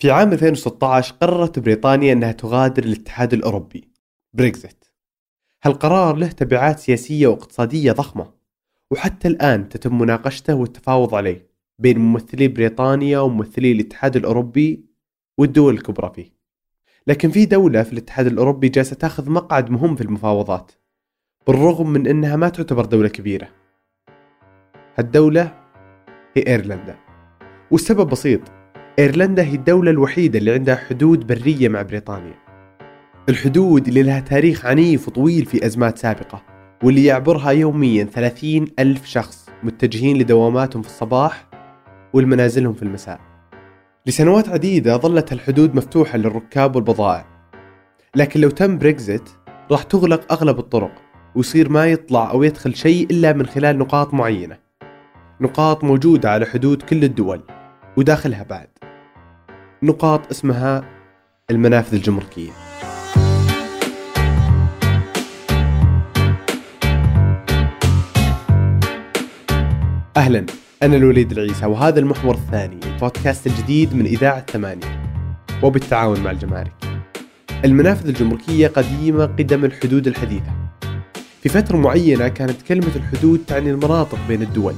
في عام 2016 قررت بريطانيا أنها تغادر الاتحاد الأوروبي. بريكزيت هالقرار له تبعات سياسية واقتصادية ضخمة وحتى الآن تتم مناقشته والتفاوض عليه بين ممثلي بريطانيا وممثلي الاتحاد الأوروبي والدول الكبرى فيه. لكن في دولة في الاتحاد الأوروبي جالسة تأخذ مقعد مهم في المفاوضات بالرغم من أنها ما تعتبر دولة كبيرة. هالدولة هي إيرلندا. والسبب بسيط. إيرلندا هي الدولة الوحيدة اللي عندها حدود برية مع بريطانيا. الحدود اللي لها تاريخ عنيف وطويل في أزمات سابقة واللي يعبرها يوميا 30 ألف شخص متجهين لدواماتهم في الصباح والمنازلهم في المساء. لسنوات عديدة ظلت الحدود مفتوحة للركاب والبضائع. لكن لو تم بريكزيت راح تغلق أغلب الطرق ويصير ما يطلع أو يدخل شيء إلا من خلال نقاط معينة. نقاط موجودة على حدود كل الدول وداخلها بعد. نقاط اسمها المنافذ الجمركية. أهلا أنا الوليد العيسى وهذا المحور الثاني البودكاست الجديد من إذاعة ثمانية وبالتعاون مع الجمارك. المنافذ الجمركية قديمة قدم الحدود الحديثة. في فترة معينة كانت كلمة الحدود تعني المناطق بين الدول.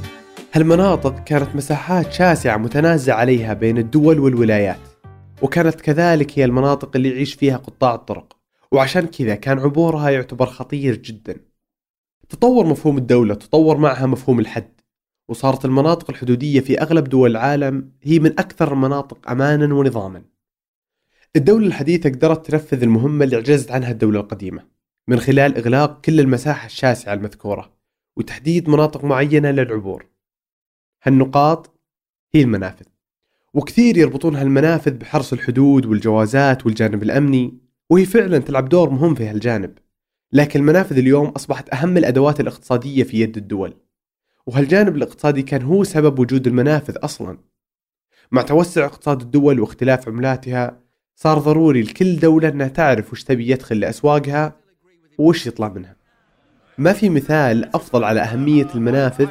هالمناطق كانت مساحات شاسعة متنازع عليها بين الدول والولايات. وكانت كذلك هي المناطق اللي يعيش فيها قطاع الطرق. وعشان كذا كان عبورها يعتبر خطير جدا. تطور مفهوم الدولة تطور معها مفهوم الحد. وصارت المناطق الحدودية في أغلب دول العالم هي من أكثر المناطق أمانا ونظاما. الدولة الحديثة قدرت تنفذ المهمة اللي عجزت عنها الدولة القديمة. من خلال إغلاق كل المساحة الشاسعة المذكورة وتحديد مناطق معينة للعبور. هالنقاط هي المنافذ. وكثير يربطون هالمنافذ بحرس الحدود والجوازات والجانب الأمني وهي فعلا تلعب دور مهم في هالجانب. لكن المنافذ اليوم أصبحت أهم الأدوات الاقتصادية في يد الدول وهالجانب الاقتصادي كان هو سبب وجود المنافذ أصلا. مع توسع اقتصاد الدول واختلاف عملاتها صار ضروري لكل دولة أنها تعرف وش تبي يدخل لأسواقها وش يطلع منها. ما في مثال أفضل على أهمية المنافذ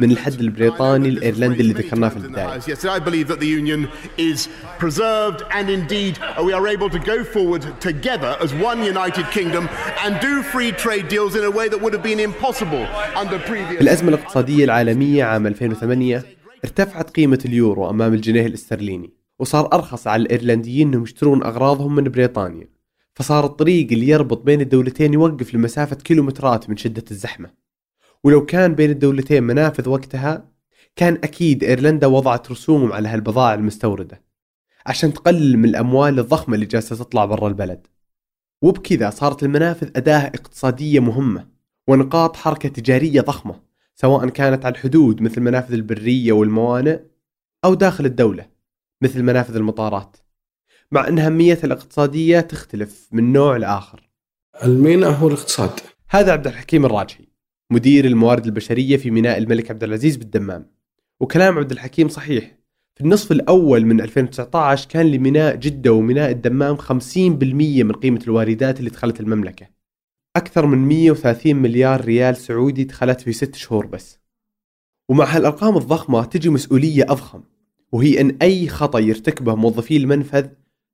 من الحد البريطاني الإيرلندي اللي ذكرناه في البداية. I believe that the union is preserved and indeed we are able to go forward together as one united kingdom and do free trade deals in a way that would have been impossible under previous الأزمة الاقتصادية العالمية عام 2008 ارتفعت قيمة اليورو أمام الجنيه الاسترليني وصار أرخص على الإيرلنديين أنهم يشترون أغراضهم من بريطانيا. فصار الطريق اللي يربط بين الدولتين يوقف لمسافة كيلومترات من شدة الزحمة. ولو كان بين الدولتين منافذ وقتها كان أكيد إيرلندا وضعت رسوم على هالبضائع المستوردة عشان تقلل من الأموال الضخمة اللي جالسة تطلع برا البلد. وبكذا صارت المنافذ أداة اقتصادية مهمة ونقاط حركة تجارية ضخمة سواء كانت على الحدود مثل المنافذ البرية والموانئ أو داخل الدولة مثل منافذ المطارات. مع أن أهميتها الاقتصادية تختلف من نوع لآخر. الميناء هو الاقتصاد. هذا عبد الحكيم الراجحي مدير الموارد البشرية في ميناء الملك عبد العزيز بالدمام. وكلام عبد الحكيم صحيح في النصف الأول من 2019 كان لميناء جدة وميناء الدمام 50% من قيمة الواردات اللي دخلت المملكة. أكثر من 130 مليار ريال سعودي دخلت في ست شهور بس. ومع هالأرقام الضخمة تجي مسؤولية أضخم وهي أن أي خطأ يرتكبه موظفي المنفذ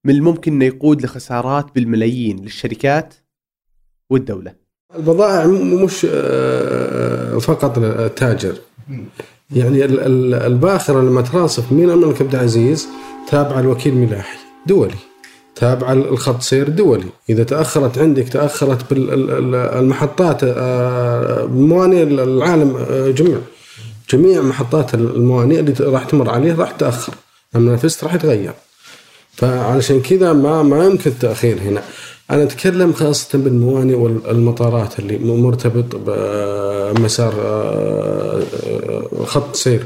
من الممكن أنه يقود لخسارات بالملايين للشركات والدولة. البضائع مش آه، فقط التاجر يعني ال- ال- الباخرة لما تراصف من الملك عبد العزيز؟ تابعة الوكيل ملاحي دولي. تابعة الخط سير دولي. إذا تأخرت عندك تأخرت بالمحطات موانئ العالم آه، جميع. جميع محطات الموانئ اللي راح تمر عليه راح تأخر. المنافس راح يتغير. فعلشان كذا ما ما يمكن التأخير هنا أنا أتكلم خاصة بالموانئ والمطارات اللي مرتبط بمسار آه، آه، خط سير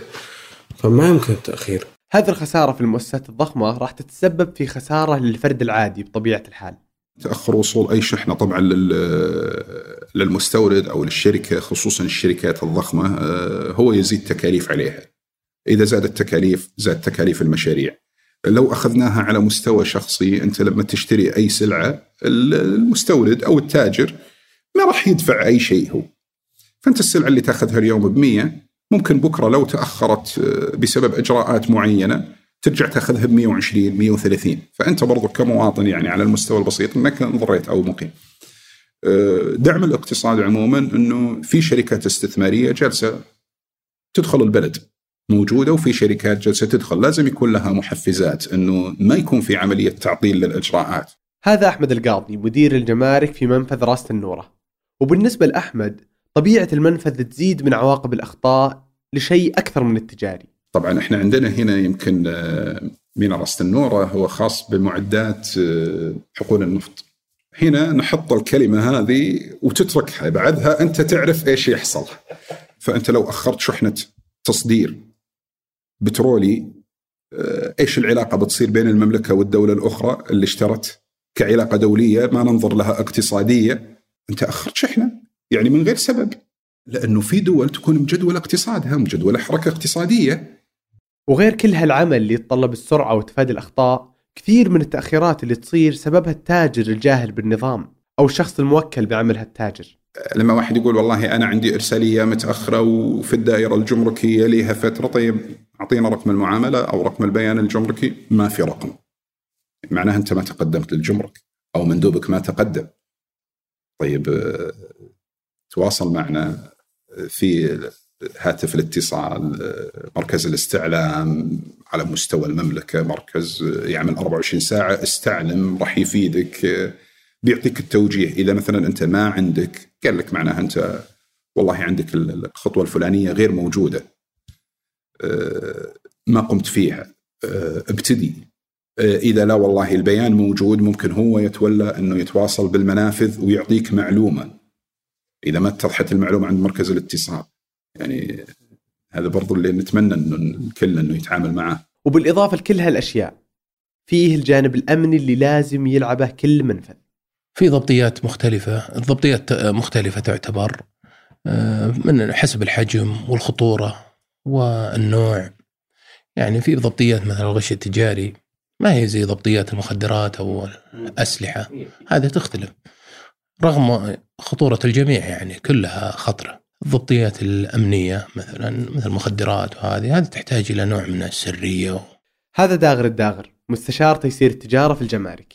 فما يمكن التأخير هذه الخسارة في المؤسسات الضخمة راح تتسبب في خسارة للفرد العادي بطبيعة الحال تأخر وصول أي شحنة طبعا لل- للمستورد أو للشركة خصوصا الشركات الضخمة آه، هو يزيد تكاليف عليها. إذا زادت التكاليف زاد تكاليف المشاريع. لو أخذناها على مستوى شخصي أنت لما تشتري أي سلعة المستورد أو التاجر ما راح يدفع أي شيء هو. فأنت السلعة اللي تأخذها اليوم ب 100 ممكن بكرة لو تأخرت آه، بسبب إجراءات معينة ترجع تأخذها ب 120 130 فأنت برضو كمواطن يعني على المستوى البسيط إنك انضريت أو مقيم. آه، دعم الاقتصاد عموما إنه في شركات استثمارية جالسة تدخل البلد موجودة وفي شركات جالسة تدخل لازم يكون لها محفزات إنه ما يكون في عملية تعطيل للإجراءات. هذا أحمد القاضي مدير الجمارك في منفذ راس النورة. وبالنسبة لأحمد طبيعة المنفذ تزيد من عواقب الأخطاء لشيء أكثر من التجاري. طبعا إحنا عندنا هنا يمكن آه، مينا راس النورة هو خاص بمعدات آه، حقول النفط. هنا نحط الكلمة هذه وتتركها بعدها أنت تعرف إيش يحصل. فأنت لو أخرت شحنة تصدير بترولي آه، إيش العلاقة بتصير بين المملكة والدولة الأخرى اللي اشترت كعلاقة دولية ما ننظر لها اقتصادية؟ أنت اخرت شحنه يعني من غير سبب. لأنه في دول تكون مجدولة اقتصادها مجدولة حركة اقتصادية. وغير كل هالعمل اللي يتطلب السرعة وتفادي الأخطاء كثير من التأخيرات اللي تصير سببها التاجر الجاهل بالنظام أو الشخص الموكل بعمل هالتاجر لما واحد يقول والله أنا عندي إرسالية متأخرة وفي الدائرة الجمركية لها فترة طيب أعطينا رقم المعاملة أو رقم البيان الجمركي ما في رقم. معناها أنت ما تقدمت للجمرك أو مندوبك ما تقدم. طيب تواصل معنا في هاتف الاتصال مركز الاستعلام على مستوى المملكة مركز يعمل 24 ساعة استعلم راح يفيدك بيعطيك التوجيه. إذا مثلا أنت ما عندك قال لك معناها أنت والله عندك الخطوة الفلانية غير موجودة. ما قمت فيها. ابتدي. إذا لا والله البيان موجود ممكن هو يتولى إنه يتواصل بالمنافذ ويعطيك معلومة. إذا ما اتضحت المعلومة عند مركز الاتصال. يعني هذا برضو اللي نتمنى إنه الكل إنه يتعامل معه. وبالإضافة لكل هالأشياء فيه الجانب الأمني اللي لازم يلعبه كل منفذ. في ضبطيات مختلفة. الضبطيات مختلفة تعتبر آه، من حسب الحجم والخطورة. والنوع يعني في ضبطيات مثل الغش التجاري. ما هي زي ضبطيات المخدرات أو الأسلحة. هذه تختلف. رغم خطورة الجميع يعني كلها خطرة. الضبطيات الأمنية مثلا مثل المخدرات وهذه هذه تحتاج إلى نوع من السرية و... هذا داغر الداغر. مستشار تيسير التجارة في الجمارك.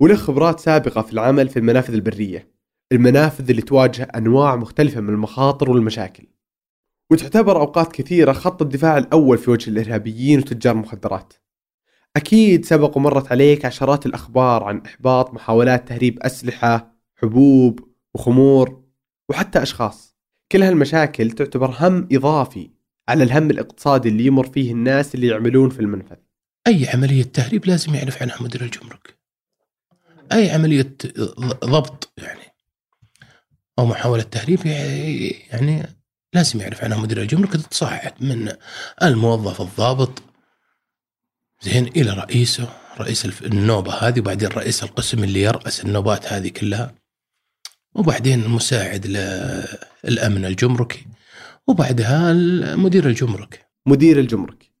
وله خبرات سابقة في العمل في المنافذ البرية. المنافذ اللي تواجه أنواع مختلفة من المخاطر والمشاكل. وتعتبر أوقات كثيرة خط الدفاع الأول في وجه الإرهابيين وتجار المخدرات. أكيد سبق ومرت عليك عشرات الأخبار عن إحباط محاولات تهريب أسلحة حبوب وخمور وحتى أشخاص. كل هالمشاكل تعتبر هم إضافي على الهم الاقتصادي اللي يمر فيه الناس اللي يعملون في المنفذ. أي عملية تهريب لازم يعرف عنها مدير الجمرك. أي عملية ضبط يعني أو محاولة تهريب يعني لازم يعرف عنها مدير الجمرك تتصاعد من الموظف الضابط. زين إلى رئيسه رئيس النوبة هذه وبعدين رئيس القسم اللي يرأس النوبات هذه كلها. وبعدين المساعد للامن الجمركي. وبعدها مدير الجمرك مدير الجمرك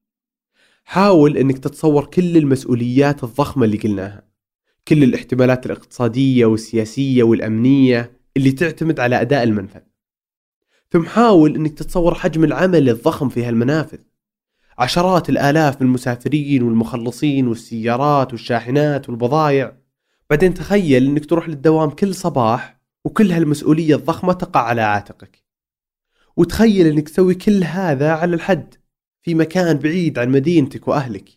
حاول إنك تتصور كل المسؤوليات الضخمة اللي قلناها. كل الاحتمالات الاقتصادية والسياسية والأمنية اللي تعتمد على أداء المنفذ. ثم حاول إنك تتصور حجم العمل الضخم في هالمنافذ. عشرات الآلاف من المسافرين والمخلصين والسيارات والشاحنات والبضائع بعدين تخيل إنك تروح للدوام كل صباح وكل هالمسؤولية الضخمة تقع على عاتقك. وتخيل إنك تسوي كل هذا على الحد في مكان بعيد عن مدينتك وأهلك.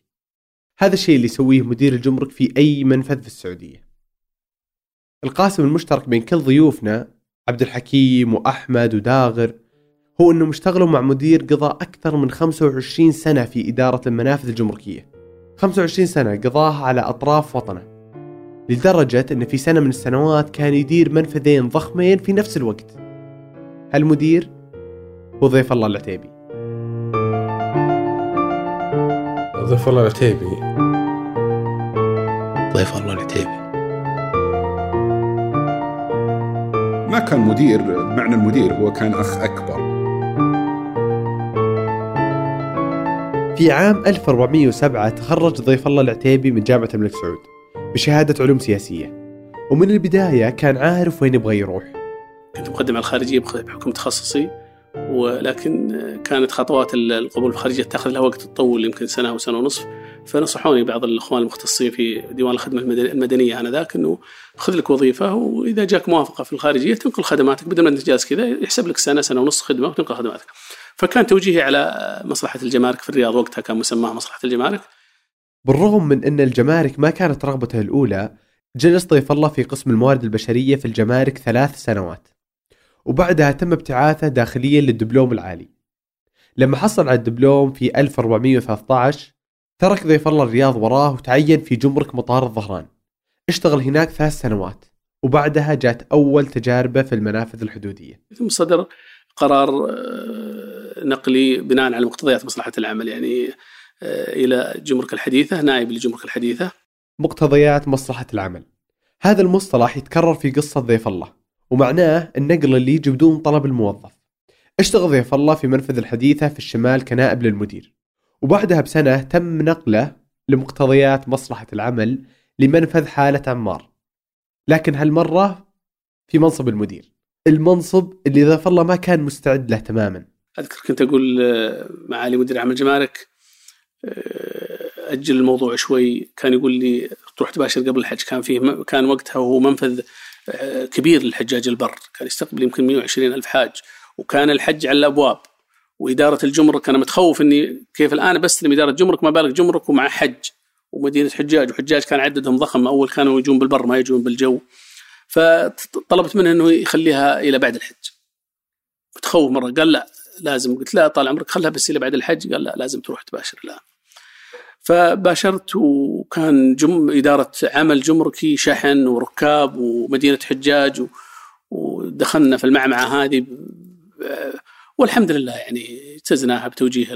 هذا الشيء اللي يسويه مدير الجمرك في أي منفذ في السعودية. القاسم المشترك بين كل ضيوفنا عبد الحكيم وأحمد وداغر هو انهم اشتغلوا مع مدير قضى أكثر من 25 سنة في إدارة المنافذ الجمركية. 25 سنة قضاها على أطراف وطنه لدرجة إن في سنة من السنوات كان يدير منفذين ضخمين في نفس الوقت. هالمدير هو ضيف الله العتيبي. ضيف الله العتيبي. ضيف الله العتيبي. ما كان مدير بمعنى المدير هو كان أخ أكبر. في عام 1407 تخرج ضيف الله العتيبي من جامعة الملك سعود بشهادة علوم سياسية. ومن البداية كان عارف وين يبغى يروح. كنت مقدم على الخارجية بحكم تخصصي ولكن كانت خطوات القبول في الخارجية تاخذ لها وقت تطول يمكن سنة أو سنة ونصف. فنصحوني بعض الإخوان المختصين في ديوان الخدمة المدني- المدنية آنذاك إنه خذ لك وظيفة وإذا جاك موافقة في الخارجية تنقل خدماتك بدل ما أنت جالس كذا يحسب لك سنة سنة ونص خدمة وتنقل خدماتك. فكان توجيهي على مصلحة الجمارك في الرياض وقتها كان مسماها مصلحة الجمارك. بالرغم من أن الجمارك ما كانت رغبته الأولى جلس ضيف الله في قسم الموارد البشرية في الجمارك ثلاث سنوات. وبعدها تم ابتعاثه داخليا للدبلوم العالي. لما حصل على الدبلوم في 1413 ترك ضيف الله الرياض وراه وتعين في جمرك مطار الظهران. اشتغل هناك ثلاث سنوات وبعدها جات أول تجاربه في المنافذ الحدودية. ثم صدر قرار آه، نقلي بناء على مقتضيات مصلحة العمل يعني آه، إلى جمرك الحديثة نائب لجمرك الحديثة. مقتضيات مصلحة العمل. هذا المصطلح يتكرر في قصة ضيف الله ومعناه النقل اللي يجي بدون طلب الموظف. اشتغل ضيف الله في منفذ الحديثة في الشمال كنائب للمدير. وبعدها بسنة تم نقله لمقتضيات مصلحة العمل لمنفذ حالة عمار. لكن هالمرة في منصب المدير. المنصب اللي ضيف الله ما كان مستعد له تماما. أذكر كنت أقول آه، معالي مدير عام الجمارك آه، أجل الموضوع شوي. كان يقول لي تروح تباشر قبل الحج. كان فيه كان وقتها هو منفذ آه، كبير للحجاج البر. كان يستقبل يمكن 120 ألف حاج. وكان الحج على الأبواب. وإدارة الجمرك. أنا متخوف إني كيف الآن بستلم اداره جمرك ما بالك جمرك ومع حج ومدينة حجاج وحجاج كان عددهم ضخم. أول كانوا يجون بالبر ما يجون بالجو. فطلبت منه إنه يخليها إلى بعد الحج. متخوف مرة. قال لا لازم. قلت لا طال عمرك خلها بس إلى بعد الحج. قال لا لازم تروح تباشر. الان فباشرت وكان جم إدارة عمل جمركي شحن وركاب ومدينة حجاج. ودخلنا في المعمعة هذه والحمد لله يعني اجتزناها بتوجيه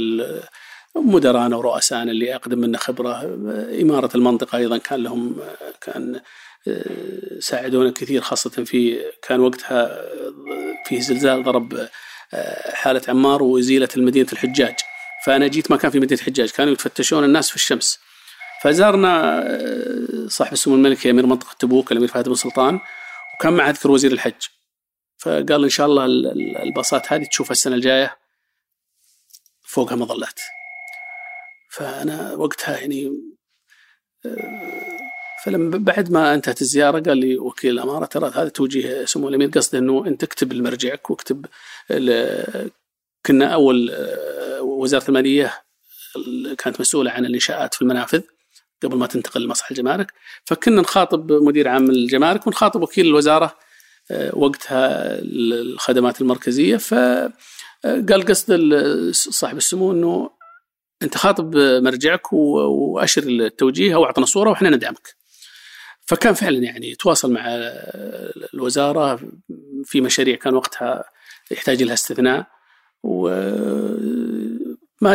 مدرانا ورؤسائنا اللي أقدم منا خبرة. إمارة المنطقة أيضا كان لهم كان آه، ساعدونا كثير خاصة في كان وقتها فيه زلزال ضرب آه، حالة عمار وإزيلة المدينة الحجاج. فأنا جيت ما كان في مدينة حجاج كانوا يتفتشون الناس في الشمس. فزارنا آه، صاحب السمو الملكي أمير منطقة تبوك الأمير فهد بن سلطان وكان معه أذكر وزير الحج. فقال إن شاء الله ال- ال- الباصات هذه تشوفها السنة الجاية. فوقها مظلات فأنا وقتها يعني آه، فلما بعد ما انتهت الزيارة قال لي وكيل الأمارة ترى هذا توجيه سمو الأمير قصده إنه أنت اكتب لمرجعك واكتب كنا أول آه، وزارة المالية ال- كانت مسؤولة عن الإنشاءات في المنافذ قبل ما تنتقل لمصلحة الجمارك فكنا نخاطب مدير عام الجمارك ونخاطب وكيل الوزارة وقتها الخدمات المركزية فقال قصد ال- صاحب السمو إنه أنت خاطب مرجعك وأشر التوجيه أو أعطنا صورة وإحنا ندعمك. فكان فعلا يعني تواصل مع الوزارة في مشاريع كان وقتها يحتاج لها استثناء وما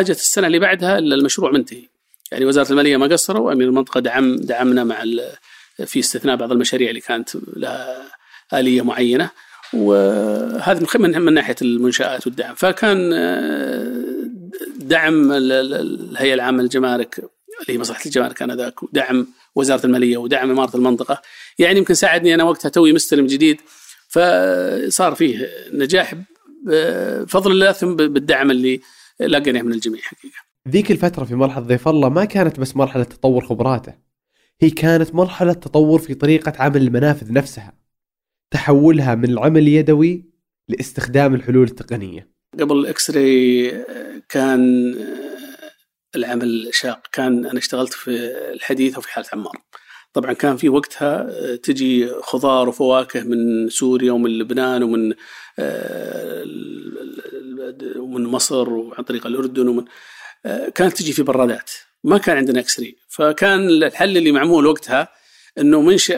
جت السنة اللي بعدها إلا المشروع منتهي. يعني وزارة المالية ما قصروا وامير المنطقة دعم دعمنا مع في استثناء بعض المشاريع اللي كانت لها آلية معينة وهذا من- من ناحية المنشآت والدعم. فكان آه، دعم ال- ال- الهيئة العامة للجمارك اللي هي مصلحة الجمارك آنذاك ودعم وزارة المالية ودعم إمارة المنطقة. يعني يمكن ساعدني أنا وقتها توي مستلم جديد فصار فيه نجاح بفضل الله ثم بالدعم اللي لقيناه من الجميع حقيقة. ذيك الفترة في مرحلة ضيف الله ما كانت بس مرحلة تطور خبراته هي كانت مرحلة تطور في طريقة عمل المنافذ نفسها. تحولها من العمل اليدوي لاستخدام الحلول التقنية. قبل ال X-ray كان العمل شاق. كان أنا اشتغلت في الحديث وفي حالة عمار. طبعا كان في وقتها تجي خضار وفواكه من سوريا ومن لبنان ومن آه، ومن مصر وعن طريق الأردن ومن آه، كانت تجي في برادات. ما كان عندنا X-ray فكان الحل اللي معمول وقتها إنه منشأ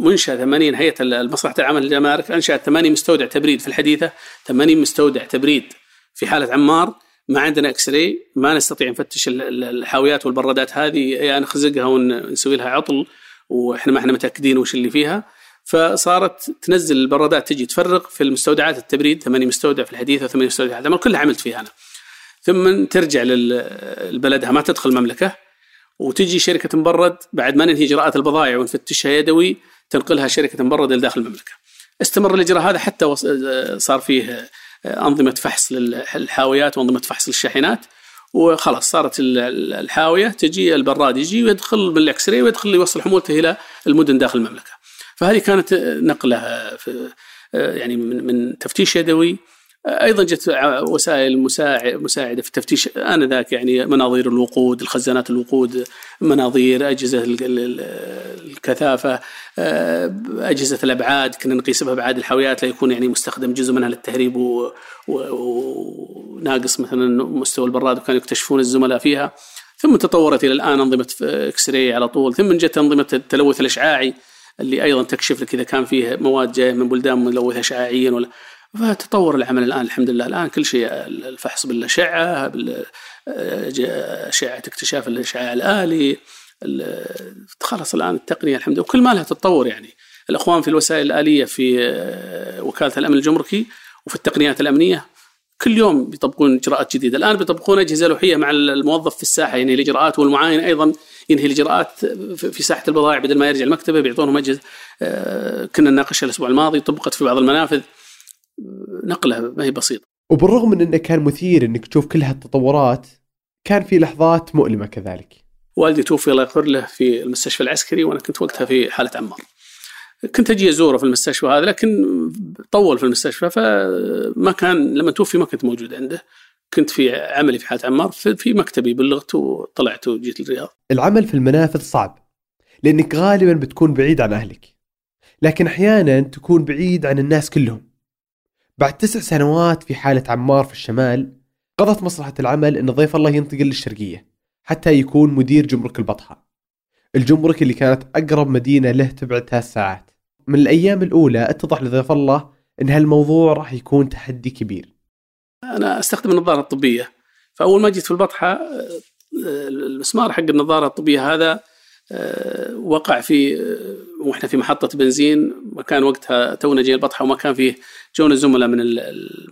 منشأ 80 هيئة المصلحة العامة للجمارك أنشأت 80 مستودع تبريد في الحديثة 80 مستودع تبريد في حالة عمار. ما عندنا إكس راي ما نستطيع نفتش ال- ال- الحاويات والبرادات هذه يا نخزقها ونسوي لها عطل وإحنا ما إحنا متأكدين وش اللي فيها. فصارت تنزل البرادات تجي تفرغ في المستودعات التبريد 80 مستودع في الحديثة و8 مستودع في العمل كلها عملت فيها أنا. ثم ترجع لبلدها ما تدخل المملكة. وتجي شركة مبرد بعد ما ننهي إجراءات البضائع ونفتشها يدوي تنقلها شركة مبرد إلى داخل المملكة. استمر الإجراء هذا حتى صار فيه أنظمة فحص للحاويات وأنظمة فحص للشاحنات وخلاص صارت ال- ال- الحاوية تجي البراد يجي ويدخل بالاكس راي ويدخل يوصل حمولته إلى المدن داخل المملكة. فهذه كانت نقلة في يعني من من تفتيش يدوي أيضا جت وسائل مساعد مساعدة في التفتيش آنذاك يعني مناظير الوقود، الخزانات الوقود، مناظير أجهزة ال- ال- ال- الكثافة، آه، أجهزة الأبعاد كنا نقيس بأبعاد الحاويات لا يكون يعني مستخدم جزء منها للتهريب وناقص مثلا مستوى البراد وكانوا يكتشفون الزملاء فيها. ثم تطورت إلى الآن أنظمة إكس راي على طول، ثم جت أنظمة التلوث الأشعاعي اللي أيضا تكشف لك إذا كان فيه مواد جاية من بلدان ملوثة اشعاعيا ولا فتطور العمل الآن الحمد لله. الآن كل شيء الفحص بالأشعة بال- أشعة اكتشاف الاشعاع الآلي ال- خلاص الآن التقنية الحمد لله. وكل ما لها تتطور يعني. الأخوان في الوسائل الآلية في آه، وكالة الأمن الجمركي وفي التقنيات الأمنية كل يوم بيطبقون إجراءات جديدة، الآن بيطبقون أجهزة لوحية مع الموظف في الساحة. ينهي الإجراءات والمعاين أيضا ينهي الإجراءات في في ساحة البضائع بدل ما يرجع المكتبة بيعطونهم أجهزة. آه، كنا نناقشها الأسبوع الماضي طبقت في بعض المنافذ. نقله ما هي بسيطة. وبالرغم من إنه كان مثير إنك تشوف كل هالتطورات كان في لحظات مؤلمة كذلك والدي توفي الله يغفر له في المستشفى العسكري وأنا كنت وقتها في حالة عمار. كنت أجي أزوره في المستشفى هذا لكن طول في المستشفى فما كان لما توفي ما كنت موجود عنده. كنت في عملي في حالة عمار في مكتبي بلغت وطلعت وجيت الرياض. العمل في المنافذ صعب لأنك غالبا بتكون بعيد عن أهلك لكن أحيانا تكون بعيد عن الناس كلهم بعد تسع سنوات في حالة عمار في الشمال قضت مصلحة العمل إن ضيف الله ينتقل للشرقية حتى يكون مدير جمرك البطحة. الجمرك اللي كانت أقرب مدينة له تبعد ثلاث ساعات. من الأيام الأولى اتضح لضيف الله إن هالموضوع راح يكون تحدي كبير. أنا أستخدم النظارة الطبية. فأول ما جيت في البطحة آه، المسمار حق النظارة الطبية هذا وقع في آه، وإحنا في محطة بنزين وكان وقتها تونا جاي البطحة وما كان فيه جونا زملاء من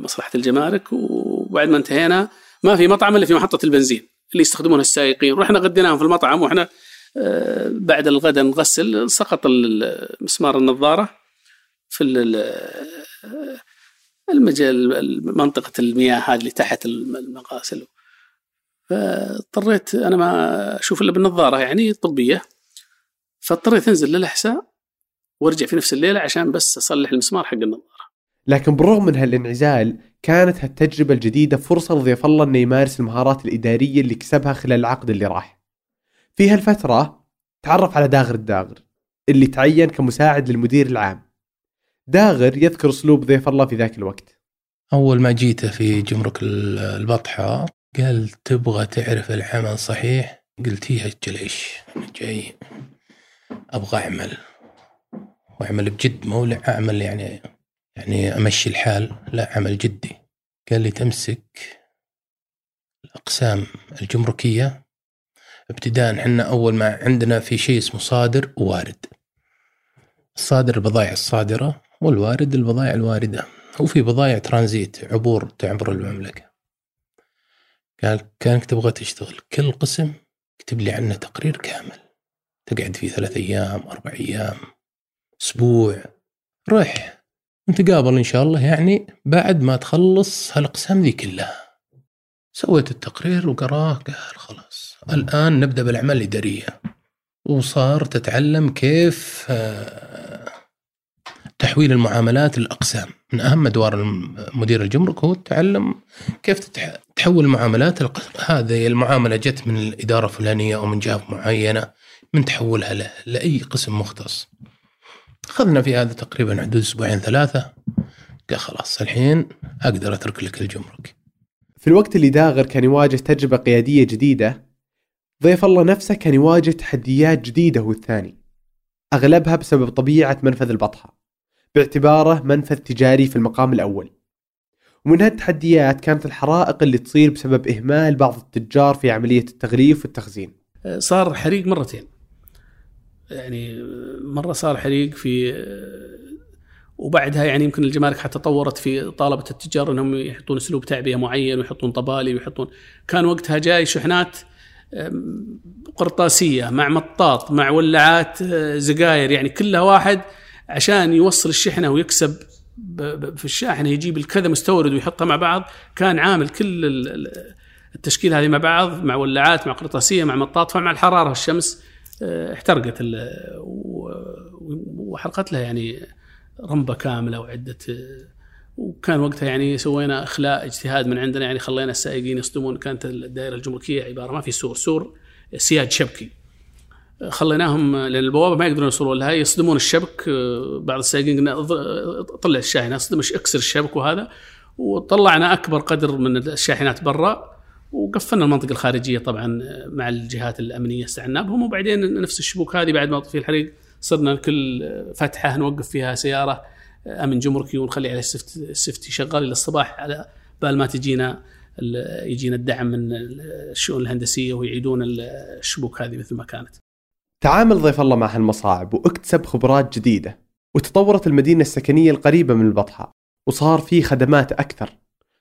مصلحة الجمارك وبعد ما انتهينا ما في مطعم إلا في محطة البنزين اللي يستخدمونها السائقين. رحنا غديناهم في المطعم وإحنا آه، بعد الغداء نغسل سقط مسمار النظارة في ال- ال- المجال منطقة المياه هذه اللي تحت المغاسل فاضطريت أنا ما أشوف إلا بالنظارة يعني طبية فاضطريت أنزل للأحساء وأرجع في نفس الليلة عشان بس أصلح المسمار حق النظارة. لكن بالرغم من هالانعزال كانت هالتجربة الجديدة فرصة لضيف الله إنه يمارس المهارات الإدارية اللي كسبها خلال العقد اللي راح. في هالفترة تعرف على داغر الداغر اللي تعين كمساعد للمدير العام. داغر يذكر أسلوب ضيف الله في ذاك الوقت. أول ما جيته في جمرك ال- البطحة قال تبغى تعرف العمل صحيح؟ قلت يا أجل إيش أنا جاي أبغى أعمل وأعمل بجد مو أعمل يعني يعني أمشي الحال لا عمل جدي. قال لي تمسك الأقسام الجمركية ابتداء إحنا أول ما عندنا في شيء اسمه صادر ووارد. الصادر البضائع الصادرة والوارد البضائع الواردة وفي بضائع ترانزيت عبور تعبر المملكة. قال كانك تبغى تشتغل كل قسم اكتب لي عنه تقرير كامل. تقعد فيه ثلاث أيام أربع أيام أسبوع. روح نتقابل إن شاء الله يعني بعد ما تخلص هالأقسام ذي كلها. سويت التقرير وقراه قال خلاص الآن نبدأ بالأعمال الإدارية. وصار تتعلم كيف آه، تحويل المعاملات للأقسام. من أهم أدوار الم- مدير الجمرك هو تعلم كيف تحول المعاملات هذه المعاملة جت من الإدارة الفلانية أو من جهة معينة من تحولها له لأي قسم مختص. أخذنا في هذا تقريبا حدود أسبوعين ثلاثة قال خلاص الحين أقدر أترك لك الجمرك. في الوقت اللي داغر كان يواجه تجربة قيادية جديدة ضيف الله نفسه كان يواجه تحديات جديدة هو الثاني أغلبها بسبب طبيعة منفذ البطحة. باعتباره منفذ تجاري في المقام الأول. ومن هالتحديات كانت الحرائق اللي تصير بسبب إهمال بعض التجار في عملية التغليف والتخزين. صار حريق مرتين. يعني مرة صار حريق في وبعدها يعني يمكن الجمارك حتى طورت في طالبة التجار إنهم يحطون أسلوب تعبئة معين ويحطون طبالي ويحطون. كان وقتها جاي شحنات أم، قرطاسية مع مطاط مع ولعات أه، زقاير يعني كلها واحد عشان يوصل الشحنة ويكسب في الشاحنة يجيب الكذا مستورد ويحطها مع بعض. كان عامل كل ال- ال- التشكيله هذه مع بعض مع ولاعات مع قرطاسية مع مطاط مع الحرارة والشمس آه، احترقت وحرقت لها يعني رمبة كاملة وعدة آه، وكان وقتها يعني سوينا أخلاء اجتهاد من عندنا يعني خلينا السائقين يصدمون. كانت الدائرة الجمركية عبارة ما في سور سور سياج شبكي. خليناهم لأن البوابة ما يقدرون يوصلون لها يصدمون الشبك آه، بعض السائقين قلنا "ض- طلع الشاحنة اصدم إكسر الشبك وهذا وطلعنا أكبر قدر من الشاحنات برا وقفلنا المنطقة الخارجية طبعا مع الجهات الأمنية استعنا بهم وبعدين نفس الشبوك هذه بعد ما طفي الحريق صرنا كل فتحة نوقف فيها سيارة أمن جمركي ونخلي عليه السفت السفتي شغال إلى الصباح على بال ما تجينا يجينا الدعم من الشؤون الهندسية ويعيدون الشبوك هذه مثل ما كانت. تعامل ضيف الله مع هالمصاعب واكتسب خبرات جديدة. وتطورت المدينة السكنية القريبة من البطحة وصار في خدمات أكثر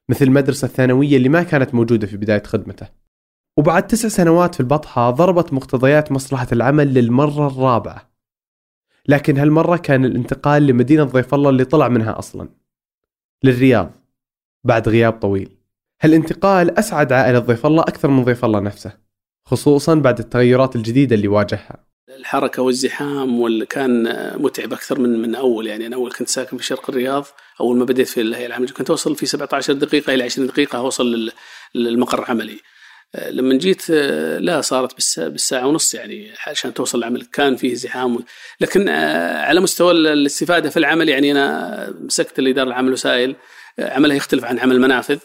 مثل المدرسة الثانوية اللي ما كانت موجودة في بداية خدمته. وبعد تسع سنوات في البطحة ضربت مقتضيات مصلحة العمل للمرة الرابعة. لكن هالمرة كان الانتقال لمدينة ضيف الله اللي طلع منها أصلا. للرياض بعد غياب طويل. هالانتقال أسعد عائلة ضيف الله أكثر من ضيف الله نفسه خصوصا بعد التغيرات الجديدة اللي واجهها. الحركة والزحام واللي كان متعب أكثر من من أول. يعني أنا أول كنت ساكن في شرق الرياض أول ما بديت في الهيئة العامة كنت أوصل في 17 دقيقة إلى 20 دقيقة أوصل لل- للمقر عملي لما جيت لا صارت بالس- بالساعة ونص يعني عشان توصل العمل. كان فيه زحام لكن على مستوى الاستفادة في العمل يعني أنا مسكت الإدارة العمل الوسائل عملها يختلف عن عمل منافذ.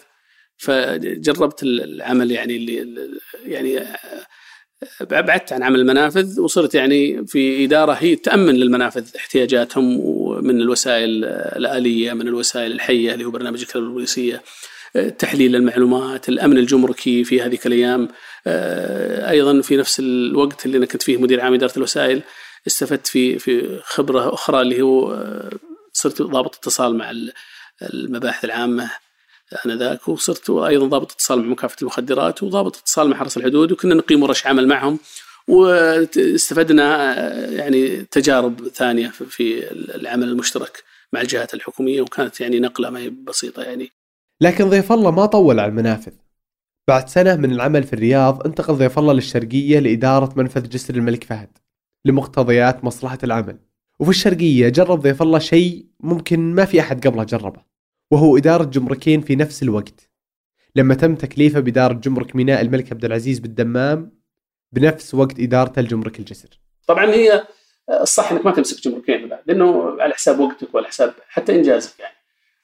فجربت العمل يعني اللي يعني بعدت عن عمل المنافذ وصرت يعني في إدارة هي تأمن للمنافذ احتياجاتهم ومن الوسائل الآلية من الوسائل الحية اللي هو برنامج الكتابه البوليسيه تحليل المعلومات الأمن الجمركي في هذيك الأيام. أيضا في نفس الوقت اللي أنا كنت فيه مدير عام إدارة الوسائل استفدت في في خبرة أخرى اللي هو صرت ضابط اتصال مع المباحث العامة. آنذاك وصرت أيضا ضابط اتصال مع مكافحة المخدرات وضابط اتصال مع حرس الحدود وكنا نقيم ورش عمل معهم واستفدنا يعني تجارب ثانية في العمل المشترك مع الجهات الحكومية وكانت يعني نقلة ما هي بسيطة يعني. لكن ضيف الله ما طول على المنافذ. بعد سنة من العمل في الرياض انتقل ضيف الله للشرقية لإدارة منفذ جسر الملك فهد لمقتضيات مصلحة العمل. وفي الشرقية جرب ضيف الله شيء ممكن ما في أحد قبله جربه. وهو إدارة جمركين في نفس الوقت. لما تم تكليفه بإدارة جمرك ميناء الملك عبد العزيز بالدمام بنفس وقت إدارته الجمرك الجسر. طبعا هي الصح إنك ما تمسك جمركين بعد لأنه على حساب وقتك وعلى حساب حتى إنجازك يعني.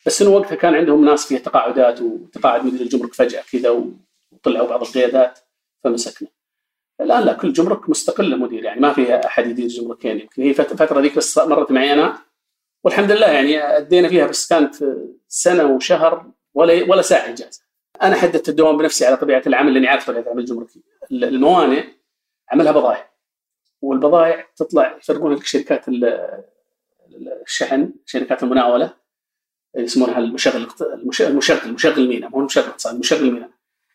بس إنه وقتها كان عندهم ناس فيها تقاعدات وتقاعد مدير الجمرك فجأة كذا وطلعوا بعض القيادات فمسكنا. الآن لا كل جمرك مستقله مدير يعني ما فيها أحد يدير جمركين. يمكن هي فترة ذيك بس مرت معي أنا والحمد لله يعني أدينا فيها بس كانت سنة وشهر ولا ولا ساعة اجازه. أنا حددت الدوام بنفسي على طبيعة العمل لأني عارف طبيعة العمل الجمركي. الموانئ عملها بضائع والبضائع تطلع يفرقون لك شركات الشحن شركات المناولة يسمونها المشغل المشغل المشغل مينا. مو المشغل الاقتصادي المشغل مينا.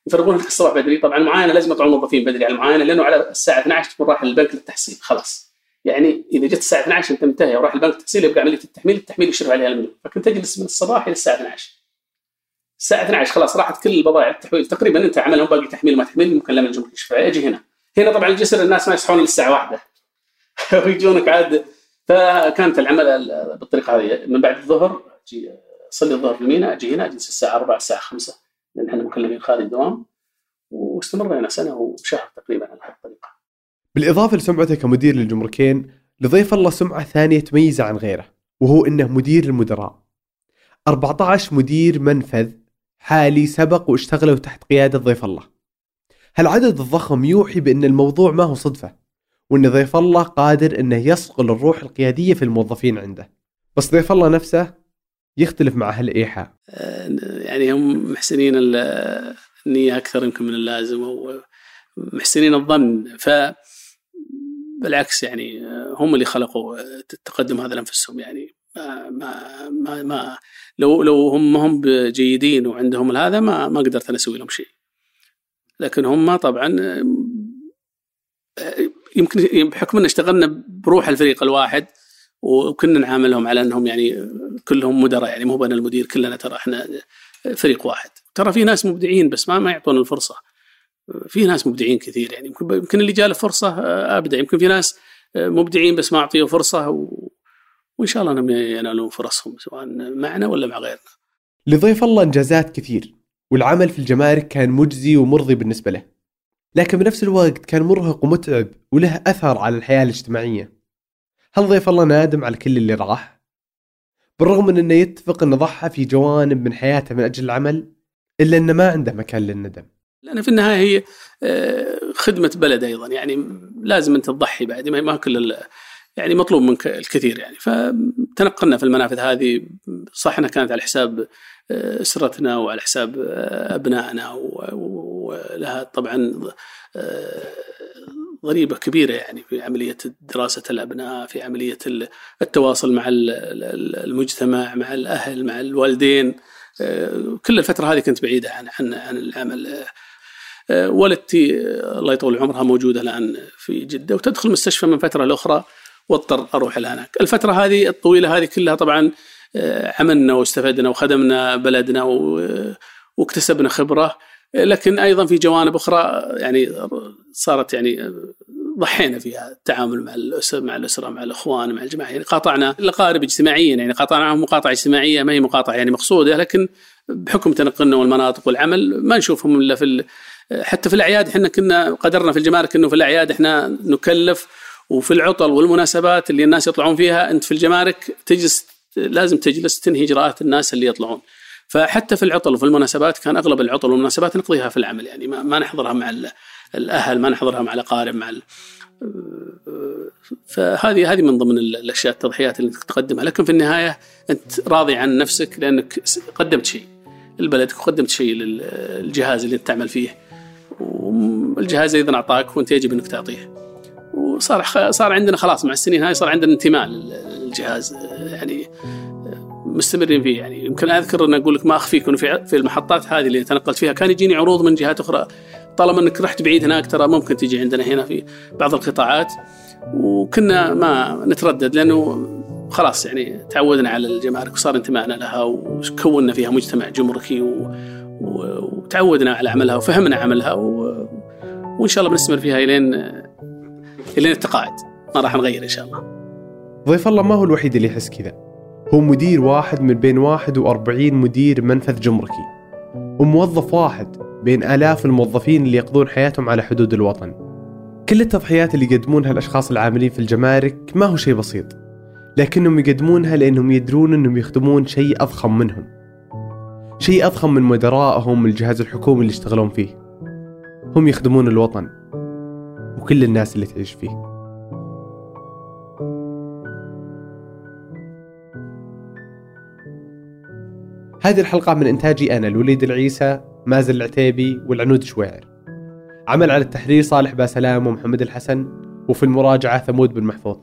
يفرقون لك الصباح بدري. طبعا المعاينه لازم يطلعون الموظفين بدري على المعاينه لأنه على الساعة 12 تكون رايح للبنك للتحصيل. خلاص. يعني إذا جت الساعة 12 أنت منتهي وراح البنك التحصيل يبقى عملية التحميل التحميل يشرف عليها المليون. فكنت تجلس من الصباح إلى الساعة 12 الساعة 12 خلاص راحت كل البضائع التحويل. تقريبا أنت عملهم باقي تحميل ما تحميل ممكن لما الجمهور يشرف أجي هنا. هنا طبعا الجسر الناس ما يصحون للساعه واحدة. ويجونك عاد. فكانت العمل بالطريقة هذه. من بعد الظهر أجي أصلي الظهر في أجي هنا أجلس الساعة 4 الساعة 5 لأن إحنا مكلفين خارج الدوام. واستمرينا سنة وشهر تقريبا على هذه الطريقة. بالإضافة لسمعته كمدير للجمركين لضيف الله سمعة ثانية تميزه عن غيره وهو إنه مدير المدراء. 14 مدير منفذ حالي سبق واشتغلوا تحت قيادة ضيف الله. هالعدد الضخم يوحي بأن الموضوع ما هو صدفة؟ وأن ضيف الله قادر أنه يصقل الروح القيادية في الموظفين عنده. بس ضيف الله نفسه يختلف مع هالإيحاء يعني هم محسنين النية أكثر يمكن من اللازم ومحسنين الظن. ف بالعكس يعني هم اللي خلقوا التقدم هذا لانفسهم يعني. ما ما ما, لو لو هم هم جيدين وعندهم هذا ما ما قدرت أنا أسوي لهم شيء. لكن هم طبعا يمكن بحكم إن اشتغلنا بروح الفريق الواحد وكنا نعاملهم على إنهم يعني كلهم مدراء يعني مو أنا المدير كلنا ترى إحنا فريق واحد. ترى في ناس مبدعين بس ما ما يعطون الفرصة. في ناس مبدعين كثير يعني يمكن اللي جاء له فرصة آه، أبدع يمكن في ناس آه، مبدعين بس ما اعطيه فرصة و... وإن شاء الله إنهم ينالون فرصهم سواء معنا ولا مع غيرنا. لضيف الله إنجازات كثير والعمل في الجمارك كان مجزي ومرضي بالنسبة له. لكن بنفس الوقت كان مرهق ومتعب وله أثر على الحياة الاجتماعية. هل ضيف الله نادم على كل اللي راح؟ بالرغم من إنه يتفق إنه ضحى في جوانب من حياته من أجل العمل إلا إنه ما عنده مكان للندم. لأن في النهاية هي آه، خدمة بلد أيضا. يعني لازم أنت تضحي بعد ما كل يعني مطلوب منك الكثير يعني. فتنقلنا في المنافذ هذه. صح إنها كانت على حساب آه، أسرتنا وعلى حساب آه، أبنائنا ولها طبعا ضريبة كبيرة يعني في عملية دراسة الأبناء في عملية التواصل مع المجتمع مع الأهل مع الوالدين. كل الفترة هذه كنت بعيدة عن عن عن العمل. والدتي الله يطول عمرها موجودة الآن في جدة وتدخل المستشفى من فترة لأخرى واضطر أروح لها هناك. الفترة هذه الطويلة هذه كلها طبعا عملنا واستفدنا وخدمنا بلدنا واكتسبنا خبرة لكن أيضا في جوانب أخرى يعني صارت يعني ضحينا فيها التعامل مع الاسره مع الأسرة مع الإخوان مع الجماعة يعني قاطعنا الأقارب اجتماعيا يعني قاطعناهم مقاطعة اجتماعية ما هي مقاطعة يعني مقصودة لكن بحكم تنقلنا والمناطق والعمل ما نشوفهم إلا في حتى في الأعياد إحنا كنا قدرنا في الجمارك إنه في الأعياد إحنا نكلف وفي العطل والمناسبات اللي الناس يطلعون فيها أنت في الجمارك تجلس لازم تجلس تنهي إجراءات الناس اللي يطلعون. فحتى في العطل وفي المناسبات كان أغلب العطل والمناسبات نقضيها في العمل يعني ما, ما نحضرها مع الأهل ما نحضرها مع الأقارب مع فهذه هذه من ضمن الأشياء التضحيات اللي تقدمها. لكن في النهاية أنت راضي عن نفسك لأنك قدمت شيء. لبلدك وقدمت شيء للجهاز اللي انت تعمل فيه. والجهاز أيضا أعطاك وأنت يجب إنك تعطيه. وصار صار عندنا خلاص مع السنين هاي صار عندنا انتماء للجهاز يعني مستمرين فيه. يعني يمكن أذكر أن أقول لك ما اخفيك انه في في المحطات هذه اللي تنقلت فيها. كان يجيني عروض من جهات أخرى. طالما أنك رحت بعيد هناك ترى ممكن تجي عندنا هنا في بعض القطاعات. وكنا ما نتردد لأنه خلاص يعني تعودنا على الجمارك وصار انتمائنا لها وكونا فيها مجتمع جمركي و... وتعودنا على عملها وفهمنا عملها و... وإن شاء الله بنستمر فيها الين إلين التقاعد. ما راح نغير إن شاء الله. ضيف الله ما هو الوحيد اللي يحس كذا. هو مدير واحد من بين 41 مدير منفذ جمركي. وموظف واحد بين آلاف الموظفين اللي يقضون حياتهم على حدود الوطن. كل التضحيات اللي يقدمونها الأشخاص العاملين في الجمارك ما هو شيء بسيط. لكنهم يقدمونها لأنهم يدرون أنهم يخدمون شيء أضخم منهم. شيء أضخم من مدرائهم الجهاز الحكومي اللي يشتغلون فيه. هم يخدمون الوطن وكل الناس اللي تعيش فيه. هذه الحلقة من إنتاجي أنا الوليد العيسى مازن العتيبي والعنود شويعر. عمل على التحرير صالح باسلام ومحمد الحسن وفي المراجعة ثمود بن محفوظ.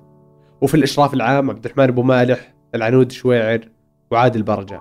وفي الإشراف العام عبد الرحمن أبو مالح العنود شويعر وعادل برجة